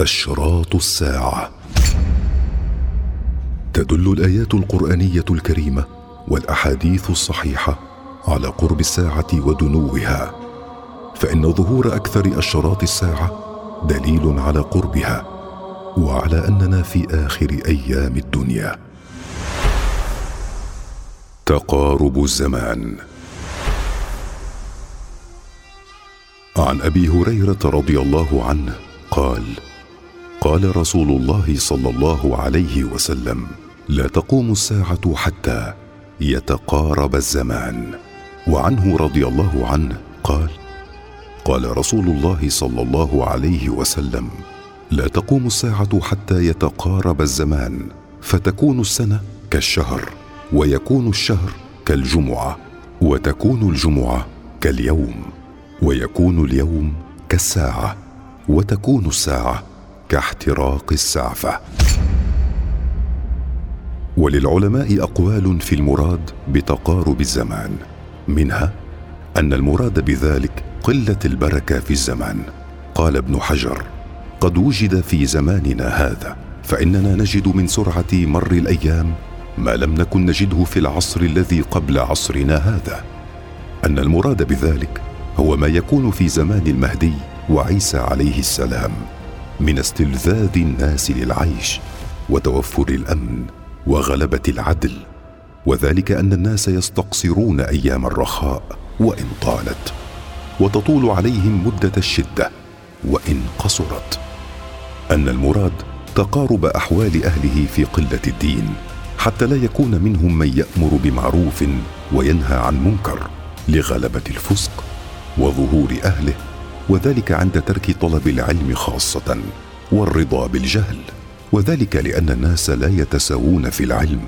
اشراط الساعة. تدل الآيات القرآنية الكريمة والأحاديث الصحيحة على قرب الساعة ودنوها. فإن ظهور أكثر اشراط الساعة دليل على قربها وعلى أننا في آخر أيام الدنيا. تقارب الزمان. عن أبي هريرة رضي الله عنه قال قال رسول الله صلى الله عليه وسلم لا تقوم الساعة حتى يتقارب الزمان. وعنه رضي الله عنه قال قال رسول الله صلى الله عليه وسلم لا تقوم الساعة حتى يتقارب الزمان فتكون السنة كالشهر ويكون الشهر كالجمعة وتكون الجمعة كاليوم ويكون اليوم كالساعة وتكون الساعة كاحتراق السعفة. وللعلماء أقوال في المراد بتقارب الزمان. منها أن المراد بذلك قلة البركة في الزمان. قال ابن حجر قد وجد في زماننا هذا فإننا نجد من سرعة مر الأيام ما لم نكن نجده في العصر الذي قبل عصرنا هذا. أن المراد بذلك هو ما يكون في زمان المهدي وعيسى عليه السلام. من استلذاذ الناس للعيش وتوفر الأمن وغلبة العدل وذلك أن الناس يستقصرون أيام الرخاء وإن طالت وتطول عليهم مدة الشدة وإن قصرت. أن المراد تقارب أحوال أهله في قلة الدين حتى لا يكون منهم من يأمر بمعروف وينهى عن منكر لغلبة الفسق وظهور أهله وذلك عند ترك طلب العلم خاصة والرضا بالجهل. وذلك لأن الناس لا يتساوون في العلم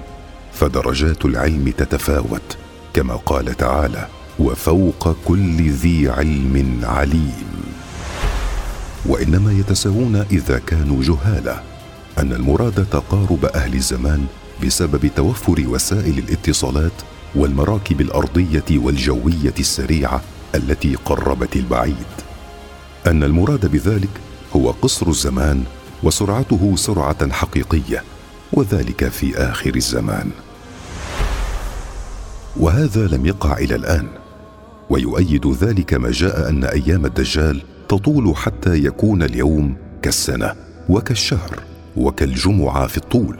فدرجات العلم تتفاوت كما قال تعالى وفوق كل ذي علم عليم وإنما يتساوون إذا كانوا جهالا أن المراد تقارب أهل الزمان بسبب توفر وسائل الاتصالات والمراكب الأرضية والجوية السريعة التي قربت البعيد. أن المراد بذلك هو قصر الزمان وسرعته سرعة حقيقية وذلك في آخر الزمان. وهذا لم يقع إلى الآن ويؤيد ذلك ما جاء أن أيام الدجال تطول حتى يكون اليوم كالسنة وكالشهر وكالجمعة في الطول.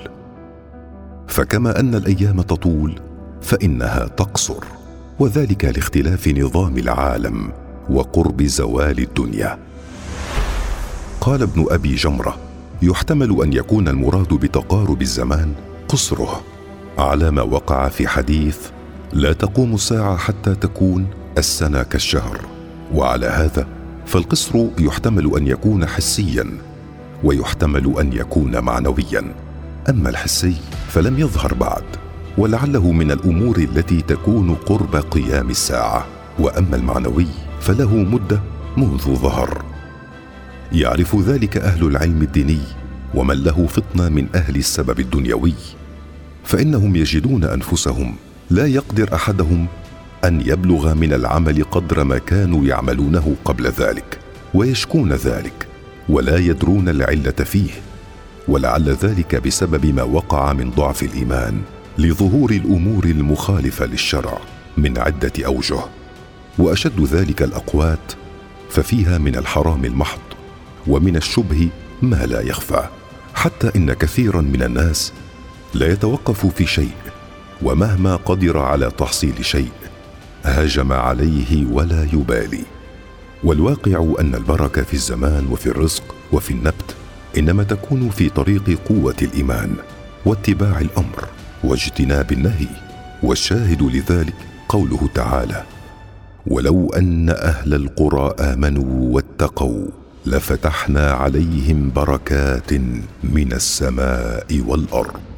فكما أن الأيام تطول فإنها تقصر وذلك لاختلاف نظام العالم. وقرب زوال الدنيا. قال ابن أبي جمرة يحتمل أن يكون المراد بتقارب الزمان قصره. على ما وقع في حديث لا تقوم الساعة حتى تكون السنة كالشهر. وعلى هذا فالقصر يحتمل أن يكون حسيا ويحتمل أن يكون معنويا. أما الحسي فلم يظهر بعد ولعله من الأمور التي تكون قرب قيام الساعة. وأما المعنوي فله مدة منذ ظهر. يعرف ذلك أهل العلم الديني ومن له فطنة من أهل السبب الدنيوي فإنهم يجدون أنفسهم لا يقدر أحدهم أن يبلغ من العمل قدر ما كانوا يعملونه قبل ذلك ويشكون ذلك ولا يدرون العلة فيه ولعل ذلك بسبب ما وقع من ضعف الإيمان لظهور الأمور المخالفة للشرع من عدة أوجه. وأشد ذلك الأقوات ففيها من الحرام المحض ومن الشبه ما لا يخفى حتى إن كثيرا من الناس لا يتوقف في شيء ومهما قدر على تحصيل شيء هجم عليه ولا يبالي. والواقع أن البركة في الزمان وفي الرزق وفي النبت إنما تكون في طريق قوة الإيمان واتباع الأمر واجتناب النهي والشاهد لذلك قوله تعالى ولو أن أهل القرى آمنوا واتقوا لفتحنا عليهم بركات من السماء والأرض.